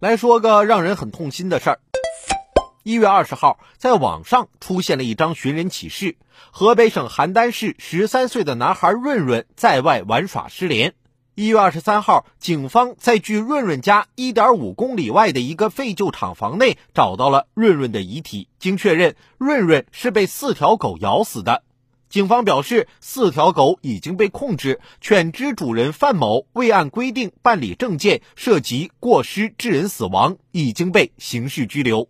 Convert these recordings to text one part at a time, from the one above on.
来说个让人很痛心的事儿。一月二十号，在网上出现了一张寻人启事：河北省邯郸市十三岁的男孩润润在外玩耍失联。一月二十三号，警方在距润润家一点五公里外的一个废旧厂房内找到了润润的遗体。经确认，润润是被四条狗咬死的。警方表示，四条狗已经被控制，犬只主人范某未按规定办理证件，涉及过失致人死亡，已经被刑事拘留。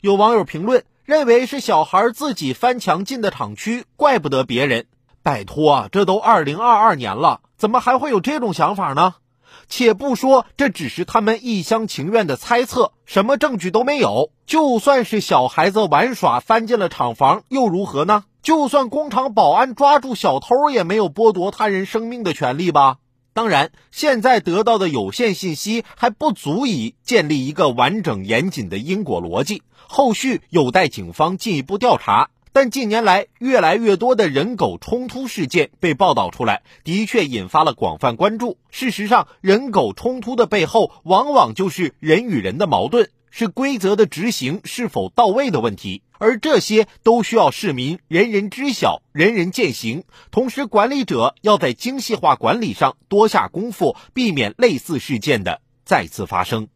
有网友评论认为是小孩自己翻墙进的厂区，怪不得别人。拜托啊，这都二零二二年了，怎么还会有这种想法呢？且不说这只是他们一厢情愿的猜测，什么证据都没有。就算是小孩子玩耍翻进了厂房，又如何呢？就算工厂保安抓住小偷，也没有剥夺他人生命的权利吧？当然，现在得到的有限信息还不足以建立一个完整严谨的因果逻辑，后续有待警方进一步调查。但近年来，越来越多的人狗冲突事件被报道出来，的确引发了广泛关注。事实上，人狗冲突的背后，往往就是人与人的矛盾，是规则的执行是否到位的问题。而这些都需要市民人人知晓、人人践行。同时，管理者要在精细化管理上多下功夫，避免类似事件的再次发生。